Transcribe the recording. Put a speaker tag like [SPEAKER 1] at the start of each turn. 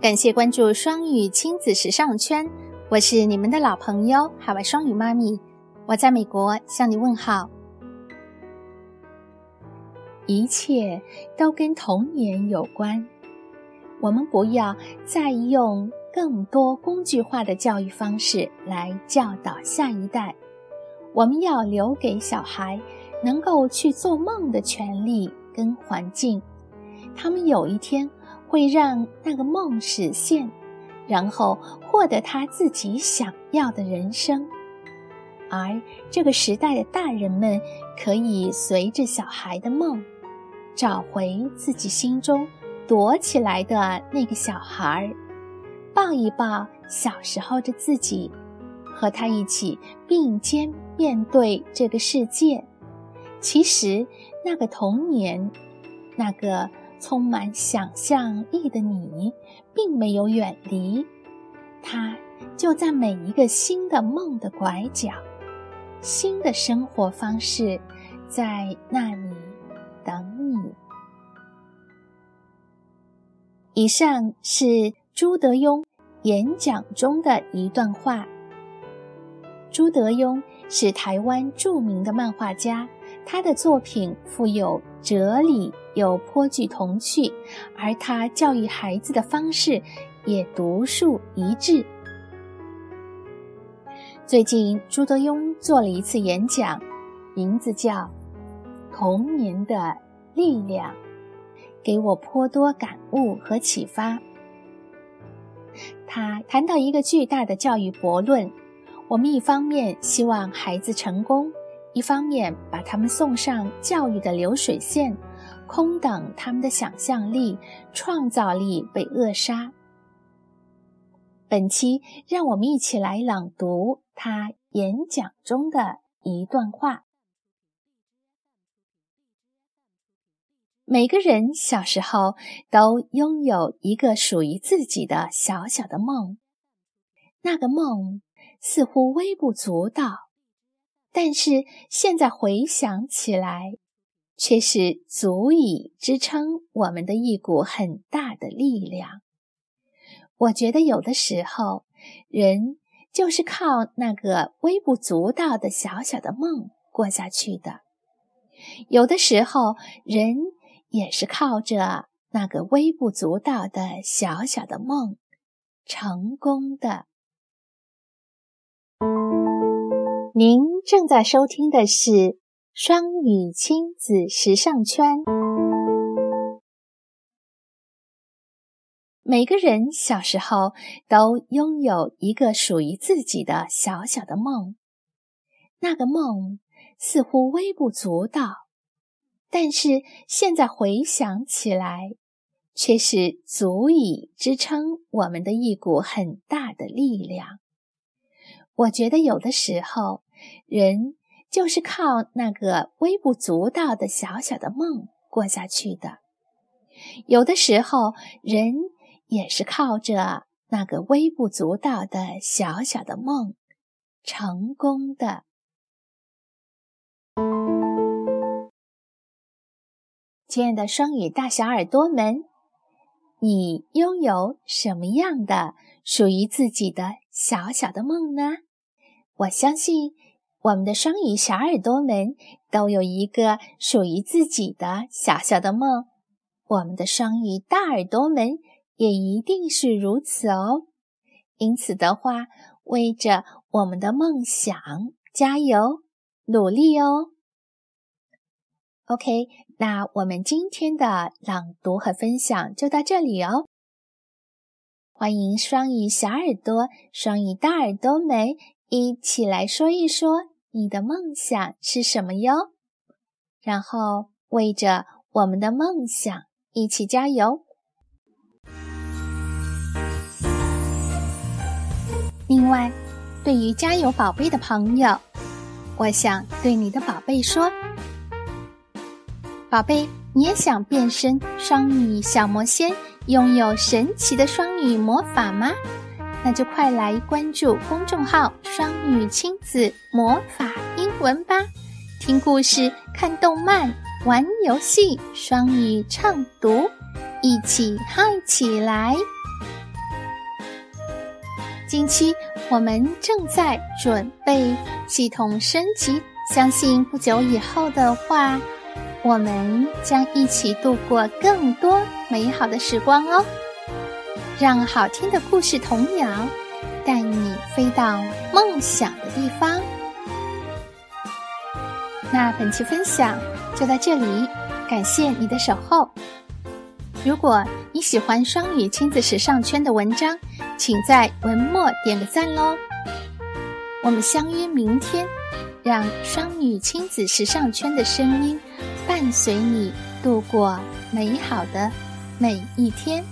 [SPEAKER 1] 感谢关注双语亲子时尚圈，我是你们的老朋友海外双语妈咪，我在美国向你问好。一切都跟童年有关，我们不要再用更多工具化的教育方式来教导下一代，我们要留给小孩能够去做梦的权利跟环境，他们有一天。会让那个梦实现，然后获得他自己想要的人生。而这个时代的大人们可以随着小孩的梦，找回自己心中躲起来的那个小孩，抱一抱小时候的自己，和他一起并肩面对这个世界。其实，那个童年，那个。充满想象力的你，并没有远离，它就在每一个新的梦的拐角，新的生活方式在那里等你。以上是朱德庸演讲中的一段话。朱德庸是台湾著名的漫画家，他的作品富有哲理。又颇具童趣，而他教育孩子的方式也独树一帜。最近，朱德庸做了一次演讲，名字叫《童年的力量》，给我颇多感悟和启发。他谈到一个巨大的教育悖论：我们一方面希望孩子成功，一方面把他们送上教育的流水线。空等他们的想象力、创造力被扼杀。本期让我们一起来朗读他演讲中的一段话：每个人小时候都拥有一个属于自己的小小的梦，那个梦似乎微不足道，但是现在回想起来。却是足以支撑我们的一股很大的力量。我觉得有的时候，人就是靠那个微不足道的小小的梦过下去的；有的时候，人也是靠着那个微不足道的小小的梦成功的。您正在收听的是。双语亲子时尚圈，每个人小时候都拥有一个属于自己的小小的梦，那个梦似乎微不足道，但是现在回想起来，却是足以支撑我们的一股很大的力量。我觉得有的时候，人。就是靠那个微不足道的小小的梦过下去的。有的时候，人也是靠着那个微不足道的小小的梦成功的。亲爱的双语大小耳朵们，你拥有什么样的属于自己的小小的梦呢？我相信。我们的双语小耳朵们都有一个属于自己的小小的梦，我们的双语大耳朵们也一定是如此哦。因此的话，为着我们的梦想加油努力哦。OK，那我们今天的朗读和分享就到这里哦。欢迎双语小耳朵、双语大耳朵们一起来说一说。你的梦想是什么哟？然后为着我们的梦想一起加油。另外，对于加油宝贝的朋友，我想对你的宝贝说：宝贝，你也想变身双语小魔仙，拥有神奇的双语魔法吗？那就快来关注公众号“双语亲子魔法英文”吧，听故事、看动漫、玩游戏，双语畅读，一起嗨起来！近期我们正在准备系统升级，相信不久以后的话，我们将一起度过更多美好的时光哦。让好听的故事童谣带你飞到梦想的地方。那本期分享就到这里，感谢你的守候。如果你喜欢双语亲子时尚圈的文章，请在文末点个赞喽！我们相约明天，让双语亲子时尚圈的声音伴随你度过美好的每一天。